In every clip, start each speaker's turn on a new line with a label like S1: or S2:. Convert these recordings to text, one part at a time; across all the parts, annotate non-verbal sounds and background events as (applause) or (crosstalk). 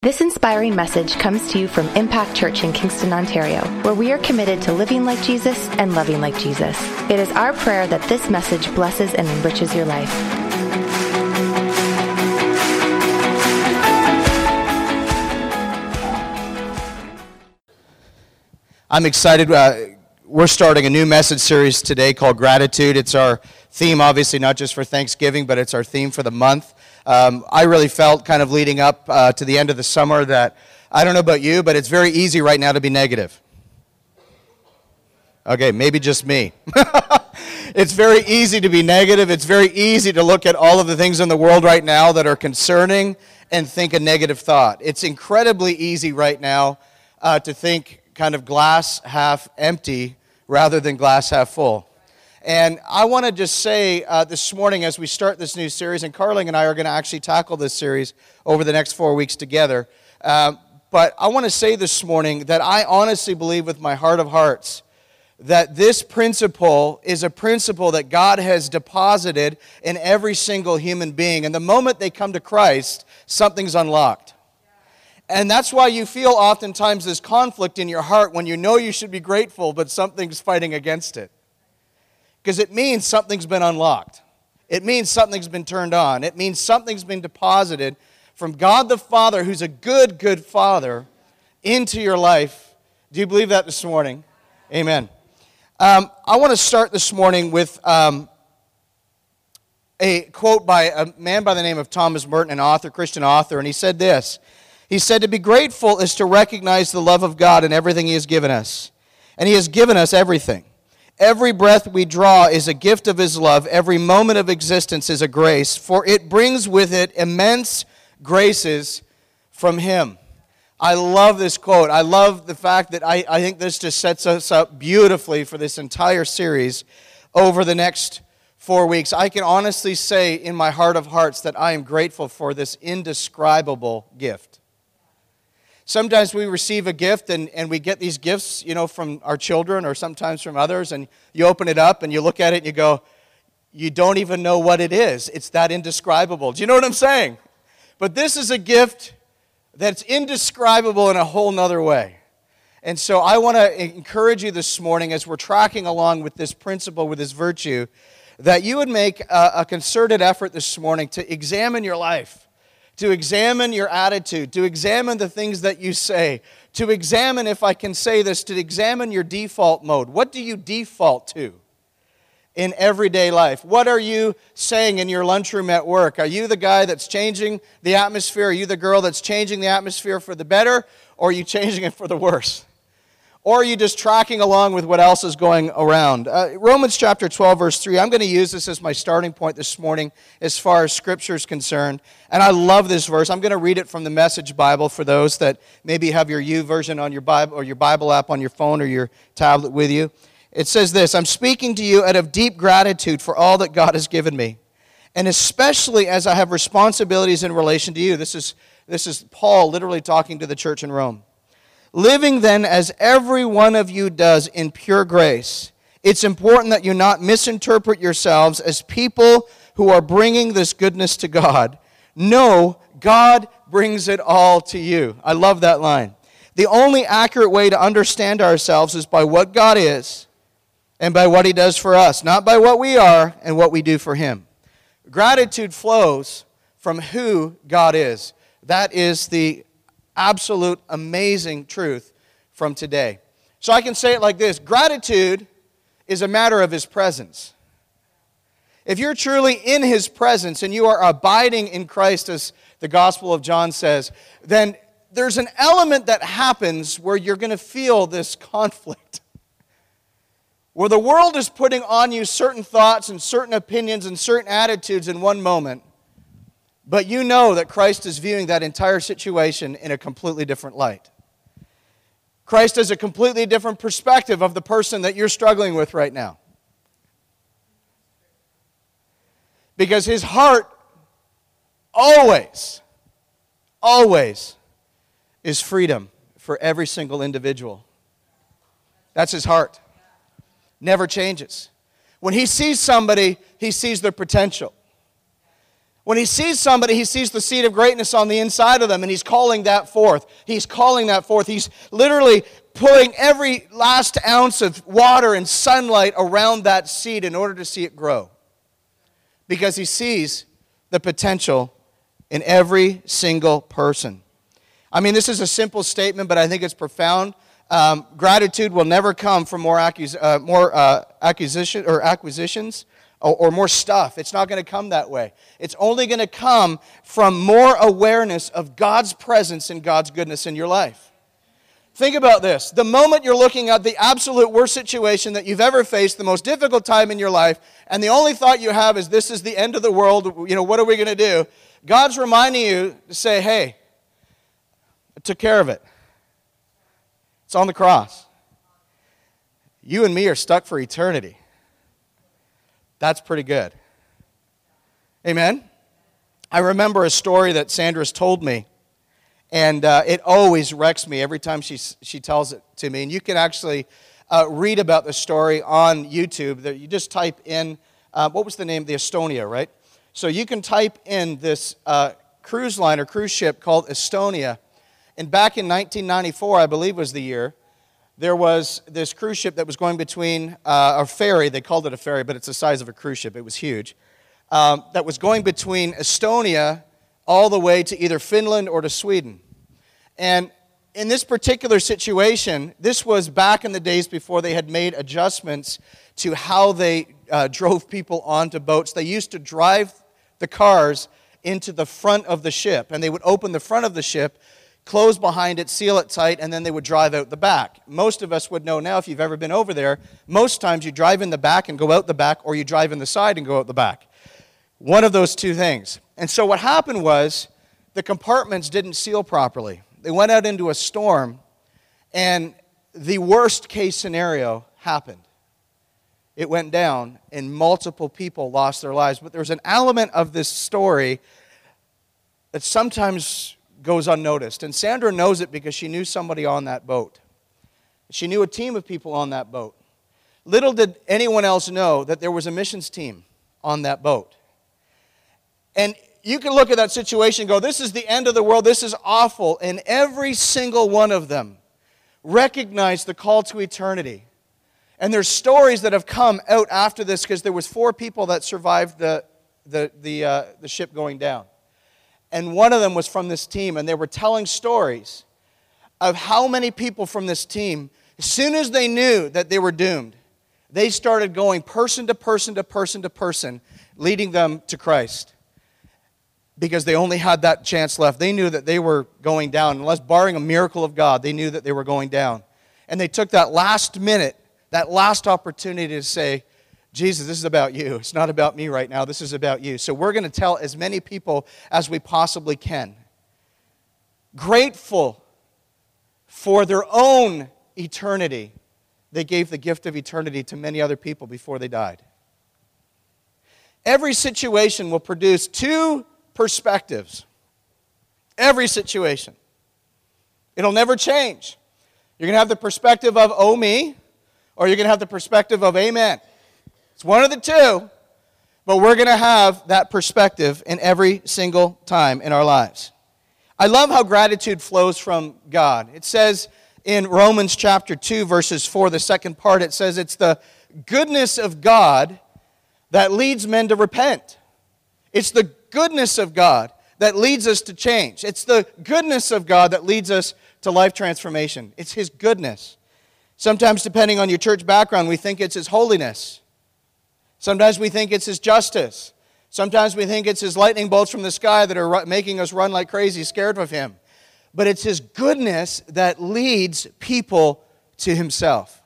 S1: This inspiring message comes to you from Impact Church in Kingston, Ontario, where we are committed to living like Jesus and loving like Jesus. It is our prayer that this message blesses and enriches your life.
S2: I'm excited. Uh, we're starting a new message series today called Gratitude. It's our theme, obviously, not just for Thanksgiving, but it's our theme for the month. Um, I really felt kind of leading up uh, to the end of the summer that I don't know about you, but it's very easy right now to be negative. Okay, maybe just me. (laughs) it's very easy to be negative. It's very easy to look at all of the things in the world right now that are concerning and think a negative thought. It's incredibly easy right now uh, to think kind of glass half empty rather than glass half full. And I want to just say uh, this morning as we start this new series, and Carling and I are going to actually tackle this series over the next four weeks together. Uh, but I want to say this morning that I honestly believe with my heart of hearts that this principle is a principle that God has deposited in every single human being. And the moment they come to Christ, something's unlocked. And that's why you feel oftentimes this conflict in your heart when you know you should be grateful, but something's fighting against it because it means something's been unlocked. It means something's been turned on. It means something's been deposited from God the Father, who's a good, good Father, into your life. Do you believe that this morning? Amen. Um, I want to start this morning with um, a quote by a man by the name of Thomas Merton, an author, Christian author, and he said this. He said, To be grateful is to recognize the love of God in everything He has given us. And He has given us everything. Every breath we draw is a gift of His love. Every moment of existence is a grace, for it brings with it immense graces from Him. I love this quote. I love the fact that I, I think this just sets us up beautifully for this entire series over the next four weeks. I can honestly say in my heart of hearts that I am grateful for this indescribable gift. Sometimes we receive a gift and, and we get these gifts, you know, from our children or sometimes from others, and you open it up and you look at it and you go, you don't even know what it is. It's that indescribable. Do you know what I'm saying? But this is a gift that's indescribable in a whole nother way. And so I want to encourage you this morning as we're tracking along with this principle, with this virtue, that you would make a, a concerted effort this morning to examine your life to examine your attitude, to examine the things that you say, to examine, if I can say this, to examine your default mode. What do you default to in everyday life? What are you saying in your lunchroom at work? Are you the guy that's changing the atmosphere? Are you the girl that's changing the atmosphere for the better? Or are you changing it for the worse? Or are you just tracking along with what else is going around? Uh, Romans chapter 12, verse 3. I'm going to use this as my starting point this morning as far as Scripture is concerned. And I love this verse. I'm going to read it from the Message Bible for those that maybe have your YouVersion on your Bible or your Bible app on your phone or your tablet with you. It says this I'm speaking to you out of deep gratitude for all that God has given me, and especially as I have responsibilities in relation to you. This is, this is Paul literally talking to the church in Rome. Living then as every one of you does in pure grace, it's important that you not misinterpret yourselves as people who are bringing this goodness to God. No, God brings it all to you. I love that line. The only accurate way to understand ourselves is by what God is and by what He does for us, not by what we are and what we do for Him. Gratitude flows from who God is. That is the absolute amazing truth from today. So I can say it like this gratitude is a matter of His presence. If you're truly in His presence and you are abiding in Christ, as the Gospel of John says, then there's an element that happens where you're going to feel this conflict. Where the world is putting on you certain thoughts and certain opinions and certain attitudes in one moment, but you know that Christ is viewing that entire situation in a completely different light. Christ has a completely different perspective of the person that you're struggling with right now. Because his heart always, always is freedom for every single individual. That's his heart. Never changes. When he sees somebody, he sees their potential. When he sees somebody, he sees the seed of greatness on the inside of them, and he's calling that forth. He's calling that forth. He's literally putting every last ounce of water and sunlight around that seed in order to see it grow. Because he sees the potential in every single person. I mean, this is a simple statement, but I think it's profound. Um, gratitude will never come from more, accus- uh, more uh, acquisition or acquisitions or, or more stuff. It's not going to come that way. It's only going to come from more awareness of God's presence and God's goodness in your life. Think about this. The moment you're looking at the absolute worst situation that you've ever faced, the most difficult time in your life, and the only thought you have is this is the end of the world, you know, what are we going to do? God's reminding you to say, hey, I took care of it. It's on the cross. You and me are stuck for eternity. That's pretty good. Amen? I remember a story that Sandra's told me, and uh, it always wrecks me every time she, she tells it to me. And you can actually uh, read about the story on YouTube. That you just type in, uh, what was the name? The Estonia, right? So you can type in this uh, cruise line or cruise ship called Estonia. And back in 1994, I believe was the year, there was this cruise ship that was going between uh, a ferry, they called it a ferry, but it's the size of a cruise ship, it was huge, um, that was going between Estonia all the way to either Finland or to Sweden. And in this particular situation, this was back in the days before they had made adjustments to how they uh, drove people onto boats. They used to drive the cars into the front of the ship, and they would open the front of the ship close behind it, seal it tight, and then they would drive out the back. Most of us would know now, if you've ever been over there, most times you drive in the back and go out the back, or you drive in the side and go out the back. One of those two things. And so what happened was the compartments didn't seal properly. They went out into a storm, and the worst case scenario happened. It went down, and multiple people lost their lives. But there's an element of this story that sometimes goes unnoticed. And Sandra knows it because she knew somebody on that boat. She knew a team of people on that boat. Little did anyone else know that there was a missions team on that boat. And you can look at that situation and go, This is the end of the world. This is awful. And every single one of them recognized the call to eternity. And there's stories that have come out after this because there was four people that survived the, the, the, uh, the ship going down and one of them was from this team, and they were telling stories of how many people from this team, as soon as they knew that they were doomed, they started going person to person to person to person, leading them to Christ. Because they only had that chance left. They knew that they were going down. Unless barring a miracle of God, they knew that they were going down. And they took that last minute, that last opportunity to say, Jesus, this is about you. It's not about me right now. This is about you. So we're going to tell as many people as we possibly can. Grateful for their own eternity, they gave the gift of eternity to many other people before they died. Every situation will produce two perspectives. Every situation. It'll never change. You're going to have the perspective of, oh, me, or you're going to have the perspective of, amen. It's one of the two, but we're going to have that perspective in every single time in our lives. I love how gratitude flows from God. It says in Romans chapter 2, verses 4, the second part, it says it's the goodness of God that leads men to repent. It's the goodness of God that leads us to change. It's the goodness of God that leads us to life transformation. It's His goodness. Sometimes, depending on your church background, we think it's His holiness. Sometimes we think it's His justice. Sometimes we think it's His lightning bolts from the sky that are making us run like crazy, scared of Him. But it's His goodness that leads people to Himself.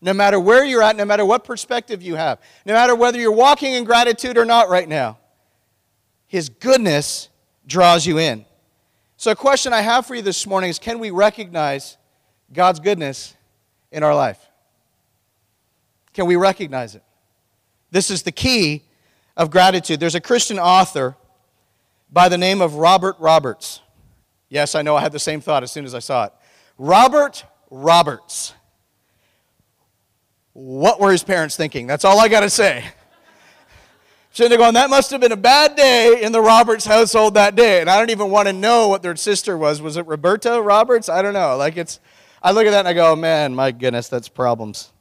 S2: No matter where you're at, no matter what perspective you have, no matter whether you're walking in gratitude or not right now, His goodness draws you in. So, a question I have for you this morning is can we recognize God's goodness in our life? Can we recognize it? This is the key of gratitude. There's a Christian author by the name of Robert Roberts. Yes, I know I had the same thought as soon as I saw it. Robert Roberts. What were his parents thinking? That's all I got to say. Sitting there going, that must have been a bad day in the Roberts household that day. And I don't even want to know what their sister was. Was it Roberta Roberts? I don't know. Like it's, I look at that and I go, man, my goodness, that's problems.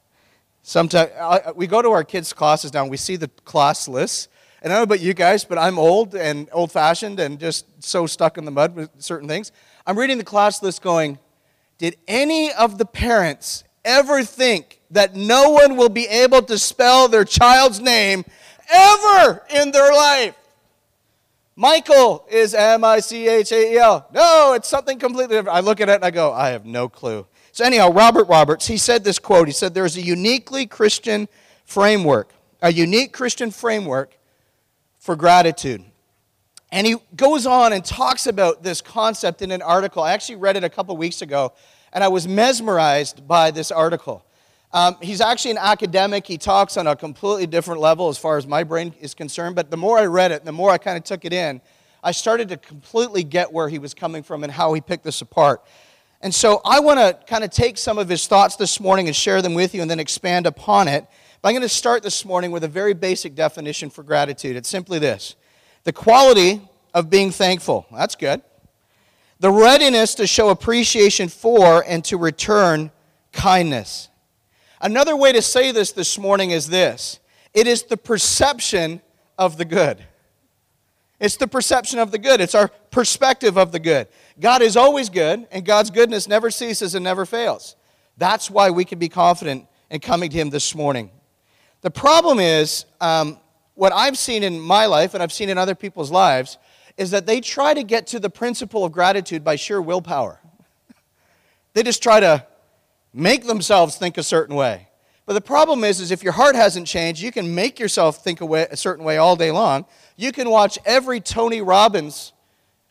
S2: Sometimes we go to our kids' classes now and we see the class lists. And I don't know about you guys, but I'm old and old fashioned and just so stuck in the mud with certain things. I'm reading the class list going, did any of the parents ever think that no one will be able to spell their child's name ever in their life? Michael is M I C H A E L. No, it's something completely different. I look at it and I go, I have no clue. So, anyhow, Robert Roberts, he said this quote. He said, There's a uniquely Christian framework, a unique Christian framework for gratitude. And he goes on and talks about this concept in an article. I actually read it a couple weeks ago, and I was mesmerized by this article. Um, he's actually an academic. He talks on a completely different level as far as my brain is concerned. But the more I read it, the more I kind of took it in, I started to completely get where he was coming from and how he picked this apart. And so I want to kind of take some of his thoughts this morning and share them with you and then expand upon it. But I'm going to start this morning with a very basic definition for gratitude. It's simply this the quality of being thankful. That's good. The readiness to show appreciation for and to return kindness. Another way to say this this morning is this it is the perception of the good. It's the perception of the good. It's our perspective of the good. God is always good, and God's goodness never ceases and never fails. That's why we can be confident in coming to Him this morning. The problem is, um, what I've seen in my life, and I've seen in other people's lives, is that they try to get to the principle of gratitude by sheer willpower. (laughs) they just try to make themselves think a certain way. But the problem is, is if your heart hasn't changed, you can make yourself think a, way, a certain way all day long. You can watch every Tony Robbins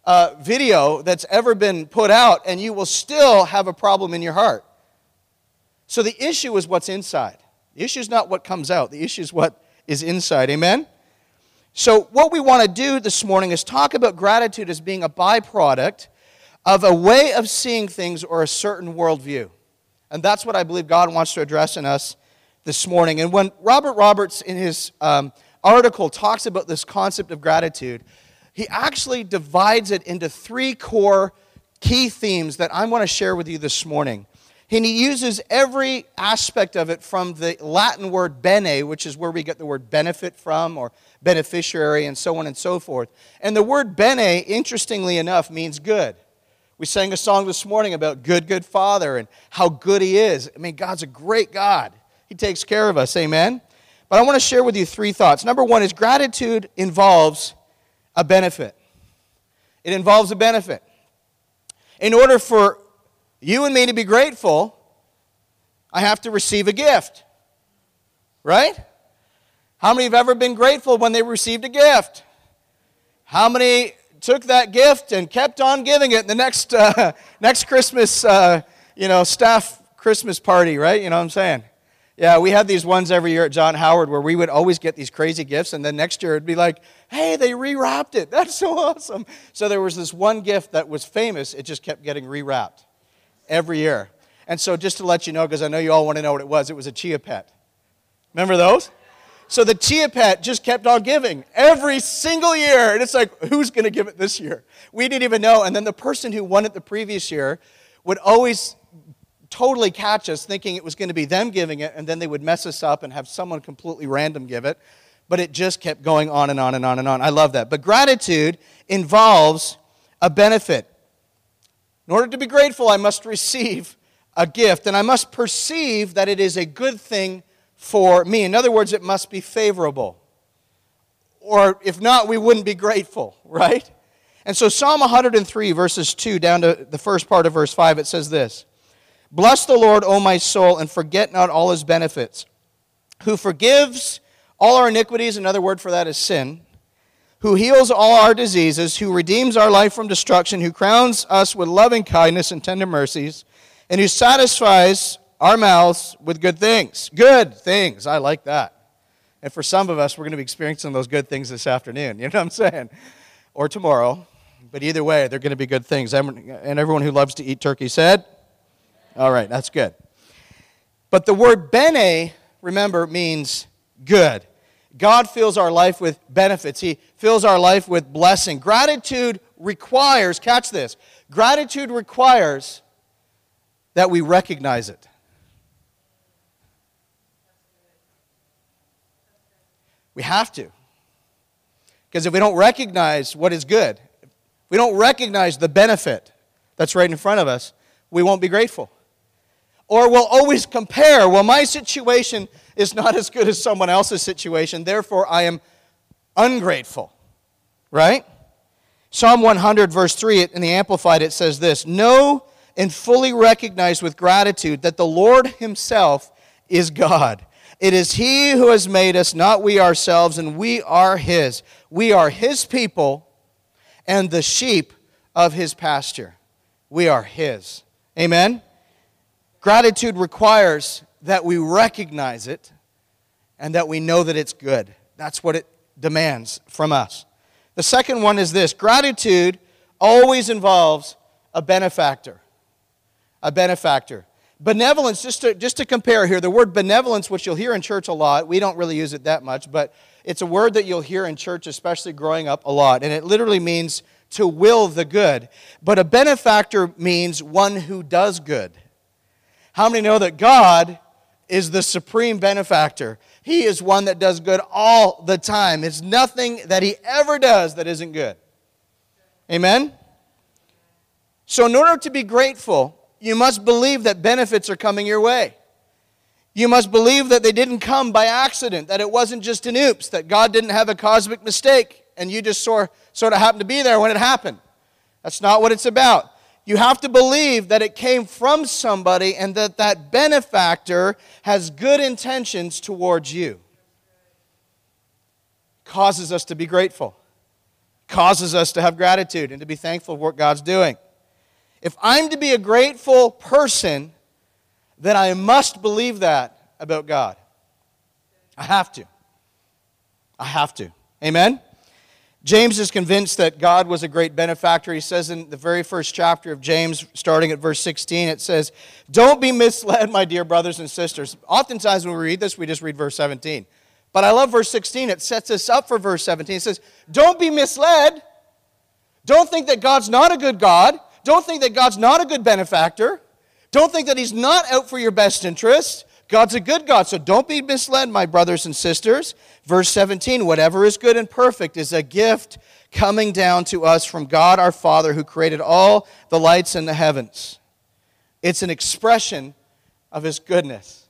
S2: uh, video that's ever been put out, and you will still have a problem in your heart. So the issue is what's inside. The issue is not what comes out, the issue is what is inside. Amen? So, what we want to do this morning is talk about gratitude as being a byproduct of a way of seeing things or a certain worldview. And that's what I believe God wants to address in us this morning. And when Robert Roberts, in his um, article, talks about this concept of gratitude, he actually divides it into three core key themes that I want to share with you this morning. And he uses every aspect of it from the Latin word bene, which is where we get the word benefit from, or beneficiary, and so on and so forth. And the word bene, interestingly enough, means good. We sang a song this morning about good, good Father and how good He is. I mean, God's a great God. He takes care of us. Amen? But I want to share with you three thoughts. Number one is gratitude involves a benefit. It involves a benefit. In order for you and me to be grateful, I have to receive a gift. Right? How many have ever been grateful when they received a gift? How many took that gift and kept on giving it the next, uh, (laughs) next Christmas, uh, you know, staff Christmas party, right? You know what I'm saying? Yeah, we had these ones every year at John Howard where we would always get these crazy gifts, and then next year it'd be like, hey, they rewrapped it. (laughs) That's so awesome. So there was this one gift that was famous, it just kept getting rewrapped every year. And so just to let you know, because I know you all want to know what it was, it was a Chia Pet. Remember those? So the Chia Pet just kept on giving every single year. And it's like, who's going to give it this year? We didn't even know. And then the person who won it the previous year would always totally catch us thinking it was going to be them giving it, and then they would mess us up and have someone completely random give it. But it just kept going on and on and on and on. I love that. But gratitude involves a benefit. In order to be grateful, I must receive a gift, and I must perceive that it is a good thing for me. In other words, it must be favorable. Or if not, we wouldn't be grateful, (laughs) right? And so, Psalm 103, verses 2 down to the first part of verse 5, it says this Bless the Lord, O my soul, and forget not all his benefits, who forgives all our iniquities, another word for that is sin, who heals all our diseases, who redeems our life from destruction, who crowns us with loving kindness and tender mercies, and who satisfies our mouths with good things. Good things. I like that. And for some of us, we're going to be experiencing those good things this afternoon. You know what I'm saying? Or tomorrow. But either way, they're going to be good things. And everyone who loves to eat turkey said, all right, that's good. But the word bene, remember, means good. God fills our life with benefits, He fills our life with blessing. Gratitude requires, catch this, gratitude requires that we recognize it. We have to. Because if we don't recognize what is good, we don't recognize the benefit that's right in front of us, we won't be grateful. Or we'll always compare, well, my situation is not as good as someone else's situation, therefore I am ungrateful. Right? Psalm 100, verse 3, in the Amplified, it says this Know and fully recognize with gratitude that the Lord Himself is God. It is He who has made us, not we ourselves, and we are His. We are His people and the sheep of His pasture. We are His. Amen? Gratitude requires that we recognize it and that we know that it's good. That's what it demands from us. The second one is this gratitude always involves a benefactor. A benefactor. Benevolence, just to, just to compare here, the word benevolence, which you'll hear in church a lot, we don't really use it that much, but it's a word that you'll hear in church, especially growing up, a lot. And it literally means to will the good. But a benefactor means one who does good. How many know that God is the supreme benefactor? He is one that does good all the time. It's nothing that he ever does that isn't good. Amen? So, in order to be grateful, you must believe that benefits are coming your way. You must believe that they didn't come by accident, that it wasn't just an oops, that God didn't have a cosmic mistake and you just sort, of happened to be there when it happened. That's not what it's about. You have to believe that it came from somebody and that that benefactor has good intentions towards you. Causes us to be grateful, causes us to have gratitude and to be thankful for what God's doing. If I'm to be a grateful person, then I must believe that about God. I have to. I have to. Amen? James is convinced that God was a great benefactor. He says in the very first chapter of James, starting at verse 16, it says, Don't be misled, my dear brothers and sisters. Oftentimes when we read this, we just read verse 17. But I love verse 16. It sets us up for verse 17. It says, Don't be misled. Don't think that God's not a good God. Don't think that God's not a good benefactor. Don't think that He's not out for your best interest. God's a good God, so don't be misled, my brothers and sisters. Verse 17 whatever is good and perfect is a gift coming down to us from God our Father who created all the lights in the heavens. It's an expression of His goodness,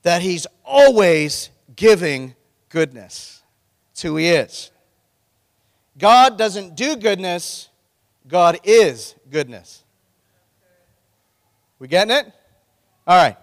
S2: that He's always giving goodness. It's who He is. God doesn't do goodness, God is goodness. We getting it? All right.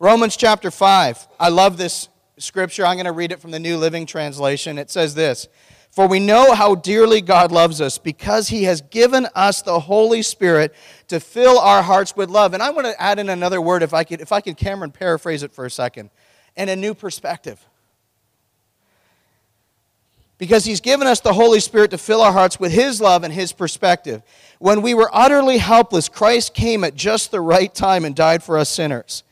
S2: Romans chapter 5. I love this scripture. I'm going to read it from the New Living Translation. It says this For we know how dearly God loves us because he has given us the Holy Spirit to fill our hearts with love. And I want to add in another word, if I could, if I could Cameron, paraphrase it for a second, and a new perspective because he's given us the Holy Spirit to fill our hearts with his love and his perspective. When we were utterly helpless, Christ came at just the right time and died for us sinners.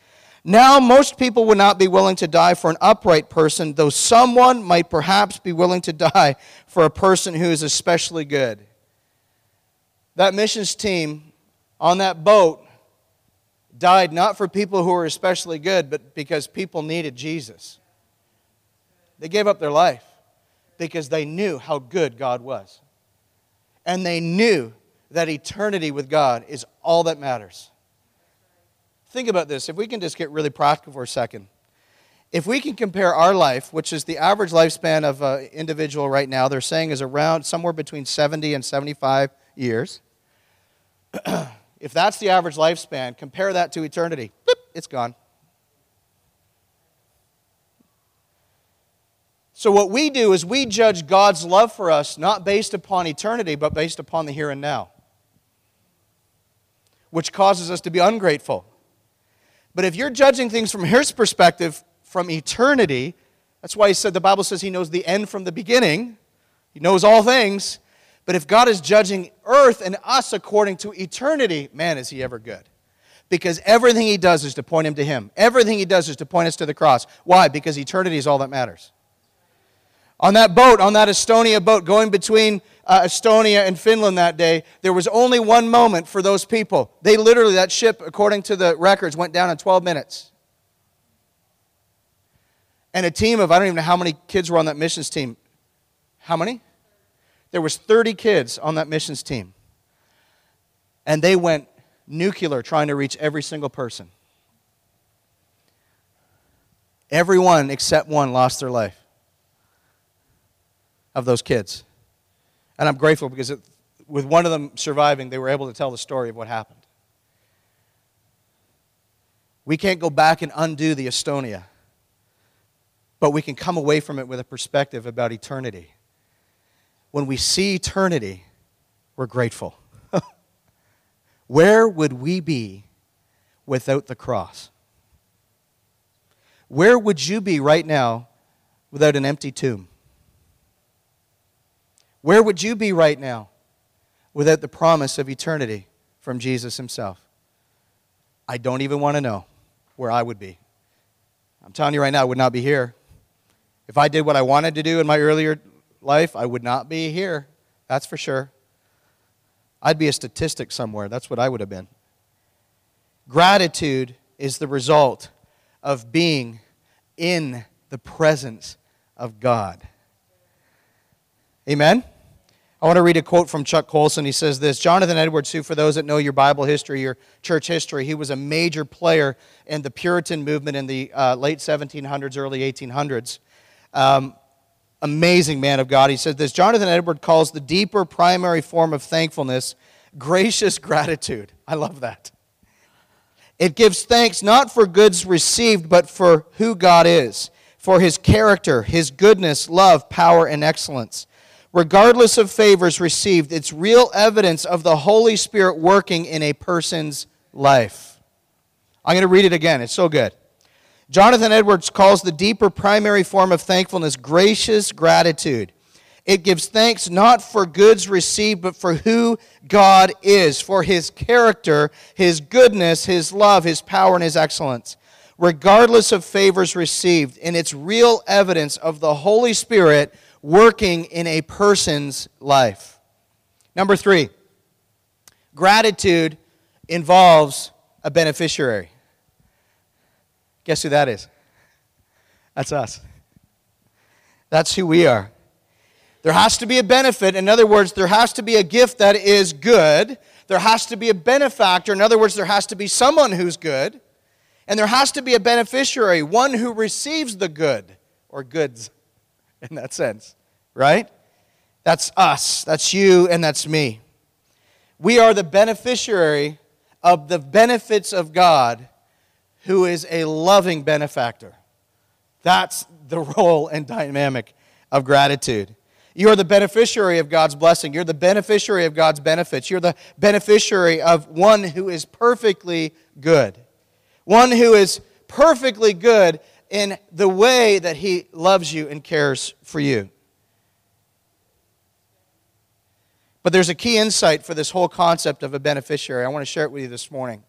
S2: Now, most people would not be willing to die for an upright person, though someone might perhaps be willing to die for a person who is especially good. That missions team on that boat died not for people who were especially good, but because people needed Jesus. They gave up their life because they knew how good God was. And they knew that eternity with God is all that matters. Think about this. If we can just get really practical for a second. If we can compare our life, which is the average lifespan of an individual right now, they're saying is around somewhere between 70 and 75 years. (clears throat) if that's the average lifespan, compare that to eternity. Boop, it's gone. So, what we do is we judge God's love for us not based upon eternity, but based upon the here and now, which causes us to be ungrateful. But if you're judging things from His perspective, from eternity, that's why He said the Bible says He knows the end from the beginning, He knows all things. But if God is judging earth and us according to eternity, man, is He ever good. Because everything He does is to point Him to Him. Everything He does is to point us to the cross. Why? Because eternity is all that matters. On that boat, on that Estonia boat, going between uh, Estonia and Finland that day, there was only one moment for those people. They literally, that ship, according to the records, went down in 12 minutes. And a team of, I don't even know how many kids were on that missions team. How many? There was 30 kids on that missions team. And they went nuclear trying to reach every single person. Everyone except one lost their life of those kids. And I'm grateful because it, with one of them surviving, they were able to tell the story of what happened. We can't go back and undo the Estonia, but we can come away from it with a perspective about eternity. When we see eternity, we're grateful. (laughs) Where would we be without the cross? Where would you be right now without an empty tomb? Where would you be right now without the promise of eternity from Jesus himself? I don't even want to know where I would be. I'm telling you right now, I would not be here. If I did what I wanted to do in my earlier life, I would not be here. That's for sure. I'd be a statistic somewhere. That's what I would have been. Gratitude is the result of being in the presence of God. Amen? I want to read a quote from Chuck Colson. He says this Jonathan Edwards, who, for those that know your Bible history, your church history, he was a major player in the Puritan movement in the uh, late 1700s, early 1800s. Um, amazing man of God. He said this Jonathan Edwards calls the deeper primary form of thankfulness gracious gratitude. I love that. It gives thanks not for goods received, but for who God is, for his character, his goodness, love, power, and excellence. Regardless of favors received, it's real evidence of the Holy Spirit working in a person's life. I'm going to read it again. It's so good. Jonathan Edwards calls the deeper primary form of thankfulness gracious gratitude. It gives thanks not for goods received, but for who God is, for his character, his goodness, his love, his power, and his excellence, regardless of favors received. And it's real evidence of the Holy Spirit working in a person's life. Number three, gratitude involves a beneficiary. Guess who that is? That's us. That's who we are. There has to be a benefit. In other words, there has to be a gift that is good. There has to be a benefactor. In other words, there has to be someone who's good. And there has to be a beneficiary, one who receives the good or goods in that sense, right? That's us, that's you, and that's me. We are the beneficiary of the benefits of God, who is a loving benefactor. That's the (laughs) role and dynamic of gratitude. You're the beneficiary of God's blessing. You're the beneficiary of God's benefits. You're the beneficiary of one who is perfectly good. One who is perfectly good in the way that he loves you and cares for you. But there's a key insight for this whole concept of a beneficiary. I want to share it with you this morning.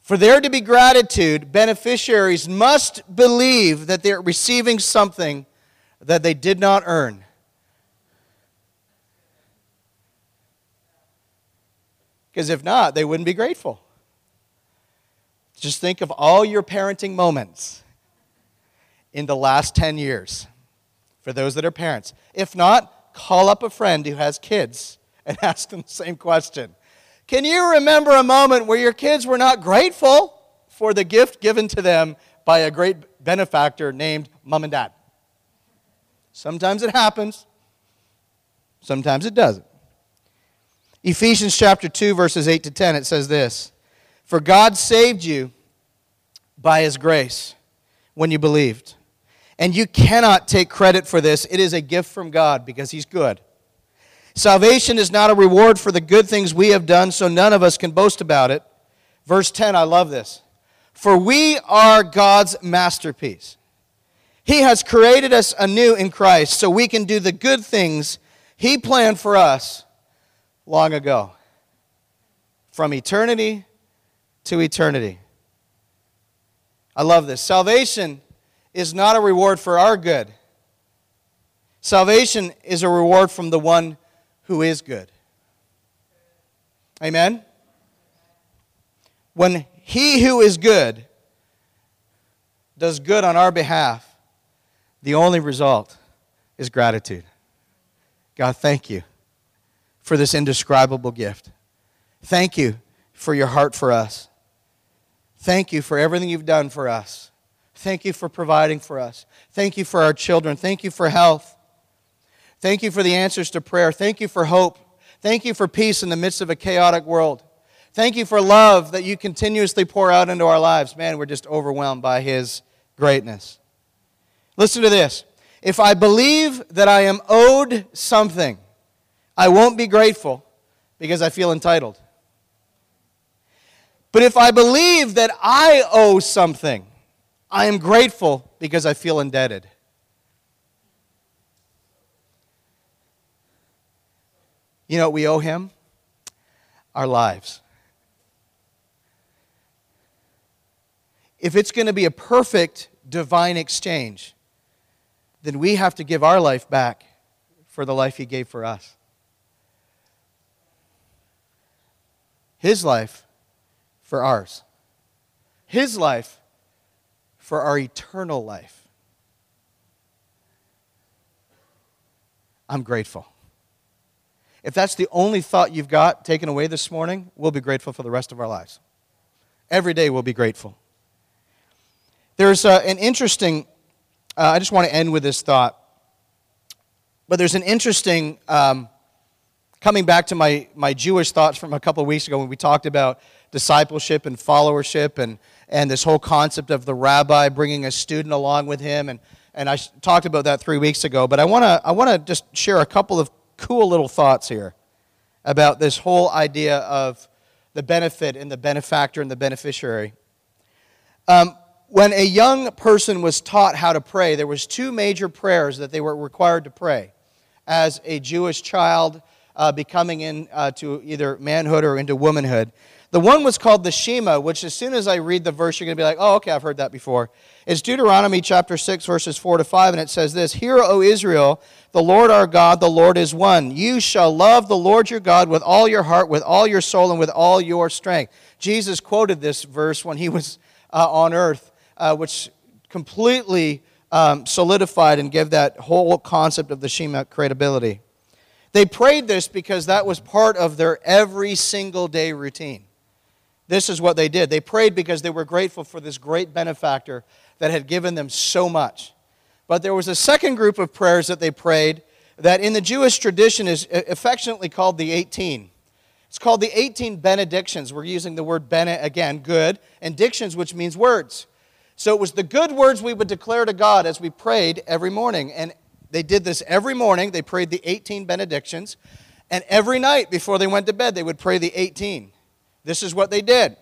S2: For there to be gratitude, beneficiaries must believe that they're receiving something that they did not earn. Because if not, they wouldn't be grateful. Just think of all your parenting moments in the last 10 years for those that are parents. If not, call up a friend who has kids and (laughs) ask them the same question. Can you remember a moment where your kids were not grateful for the gift given to them by a great benefactor named mom and dad? Sometimes it happens, sometimes it doesn't. Ephesians chapter 2, verses 8 to 10, it says this For God saved you by his grace when you believed. And you cannot take credit for this. It is a gift from God because he's good. Salvation is not a reward for the good things we have done, so none of us can boast about it. Verse 10, I love this. For we are God's masterpiece. He has created us anew in Christ so we can do the good things He planned for us long ago. From eternity to eternity. I love this. Salvation is not a reward for our good. Salvation is a reward from the one who is good. Amen? When he who is good does good on our behalf, the only result is gratitude. God, thank you for this indescribable gift. Thank you for your heart for us. Thank you for everything you've done for us. Thank you for providing for us. Thank you for our children. Thank you for health. Thank you for the answers to prayer. Thank you for hope. Thank you for peace in the midst of a chaotic world. Thank you for love that you continuously pour out into our lives. Man, we're just overwhelmed by His greatness. Listen to this. If I believe that I am owed something, I won't be grateful because I feel entitled. But if I believe that I owe something, I am grateful because I feel indebted. You know we owe him? Our lives. If it's going to be a perfect divine exchange, then we have to give our life back for the life he gave for us. His life for ours. His life for our eternal life. I'm grateful. If that's the only thought you've got taken away this morning, we'll be grateful for the rest of our lives. Every day we'll be grateful. There's uh, an interesting, uh, I just want to end with this thought, but there's an interesting, um, coming back to my, my Jewish thoughts from a couple of weeks ago when we talked about discipleship and followership and, and this whole concept of the rabbi bringing a student along with him. And, and I talked about that three weeks ago, but I want to I wanna just share a couple of cool little thoughts here about this whole idea of the benefit and the benefactor and the beneficiary. Um, when a young person was taught how to pray, there was two major prayers that they were required to pray as a Jewish child uh, becoming into uh, either manhood or into womanhood. The one was called the Shema, which as soon as I read the verse, you're going to be like, oh, okay, I've heard that before. It's Deuteronomy chapter 6, verses 4 to 5, and it says this Hear, O Israel, the Lord our God, the Lord is one. You shall love the Lord your God with all your heart, with all your soul, and with all your strength. Jesus quoted this verse when he was uh, on earth, uh, which completely um, solidified and gave that whole concept of the Shema credibility. They prayed this because that was part of their every single day routine. This is what they did. They prayed because they were grateful for this great benefactor that had given them so much. But there was a second group of prayers that they prayed that in the Jewish tradition is affectionately called the 18. It's called the 18 benedictions. We're using the word bene again, good, and dictions, which means words. So it was the good words we would declare to God as we prayed every morning. And they did this every morning. They prayed the 18 benedictions. And every night before they went to bed, they would pray the 18. This is what they did.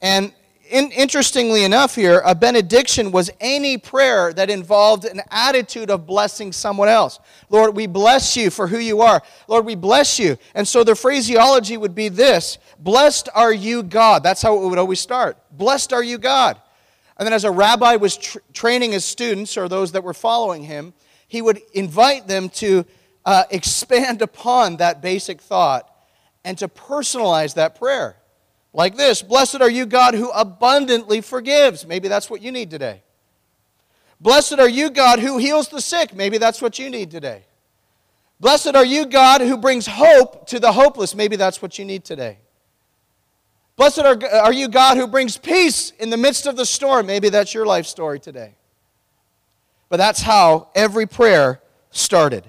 S2: And in, interestingly enough, here, a benediction was any prayer that involved an attitude of blessing someone else. Lord, we bless you for who you are. Lord, we bless you. And so the phraseology would be this Blessed are you, God. That's how it would always start. Blessed are you, God. And then, as a rabbi was tr- training his students or those that were following him, he would invite them to uh, expand upon that basic thought and to personalize that prayer. Like this Blessed are you, God, who abundantly forgives. Maybe that's what you need today. Blessed are you, God, who heals the sick. Maybe that's what you need today. Blessed are you, God, who brings hope to the hopeless. Maybe that's what you need today. Blessed are, are you, God, who brings peace in the midst of the storm. Maybe that's your life story today. But that's how every prayer started.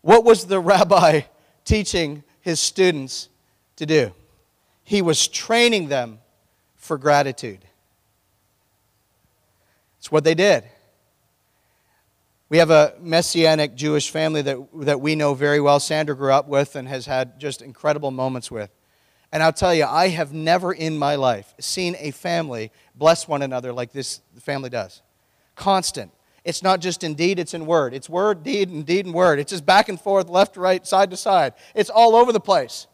S2: What was the (laughs) rabbi teaching his students to do. He was training them for gratitude. It's what they did. We have a messianic Jewish family that, that we know very well. Sandra grew up with and has had just incredible moments with. And I'll tell you, I have never in my life seen a family bless one another like this family does. Constant. It's not just in deed, it's in word. It's word, deed, and deed and word. It's just back and forth, left, right, side to side. It's all over the place.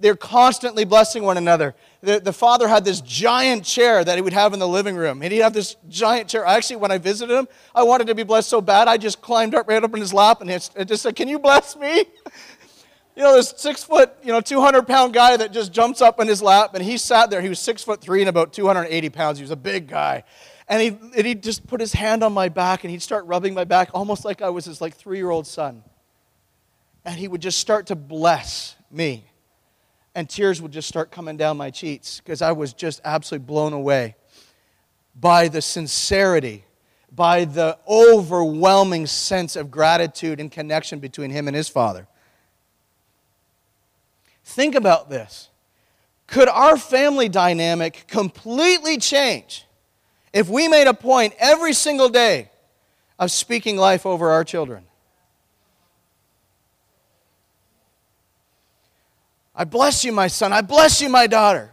S2: they're constantly blessing one another. The, the father had this giant chair that he would have in the living room, and he'd have this giant chair. Actually, when I visited him, I wanted to be blessed so bad, I just climbed up right up in his lap and just said, Can you bless me? (laughs) You know, this six foot, you know, 200 pound guy that just jumps up in his lap, and he sat there. He was six foot three and about 280 pounds. He was a big guy. And, he, and he'd just put his hand on my back and he'd start rubbing my back almost like I was his like three year old son. And he would just start to bless me. And tears would just start coming down my cheeks because I was just absolutely blown away by the sincerity, by the overwhelming sense of gratitude and connection between him and his father. Think about this. Could our family dynamic completely change if we made a point every single day of speaking life over our children? I bless you, my son. I bless you, my daughter.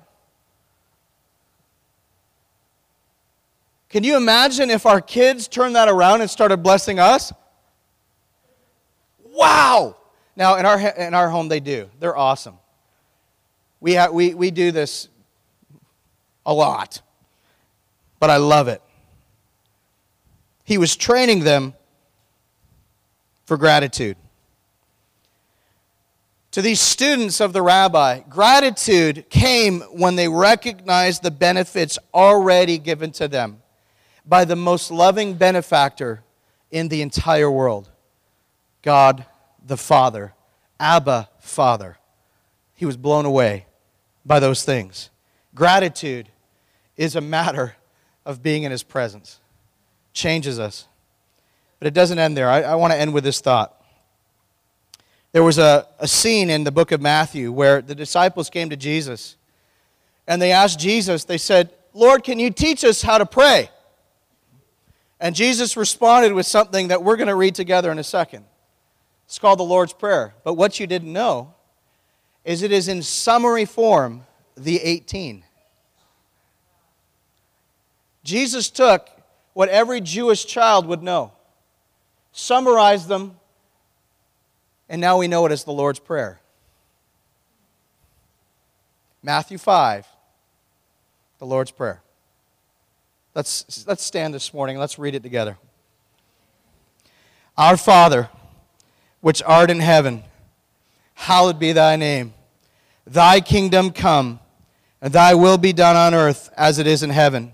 S2: Can you imagine if our kids turned that around and started blessing us? Wow! Now, in our, in our home, they do. They're awesome. We, ha- we, we do this a lot, but I love it. He was training them for gratitude. To these students of the rabbi, gratitude came when they recognized the benefits already given to them by the most loving benefactor in the entire world God the Father, Abba Father. He was blown away by those things. Gratitude is a matter of being in His presence, changes us. But it doesn't end there. I, I want to end with this thought. There was a, a scene in the book of Matthew where the disciples came to Jesus and they asked Jesus, they said, Lord, can you teach us how to pray? And Jesus responded with something that we're going to read together in a second. It's called the Lord's Prayer. But what you didn't know is it is in summary form the 18. Jesus took what every Jewish child would know, summarized them, and now we know it as the Lord's Prayer. Matthew 5, the Lord's Prayer. Let's, let's stand this morning. Let's read it together. Our Father, which art in heaven, hallowed be thy name. Thy kingdom come, and thy will be done on earth as it is in heaven.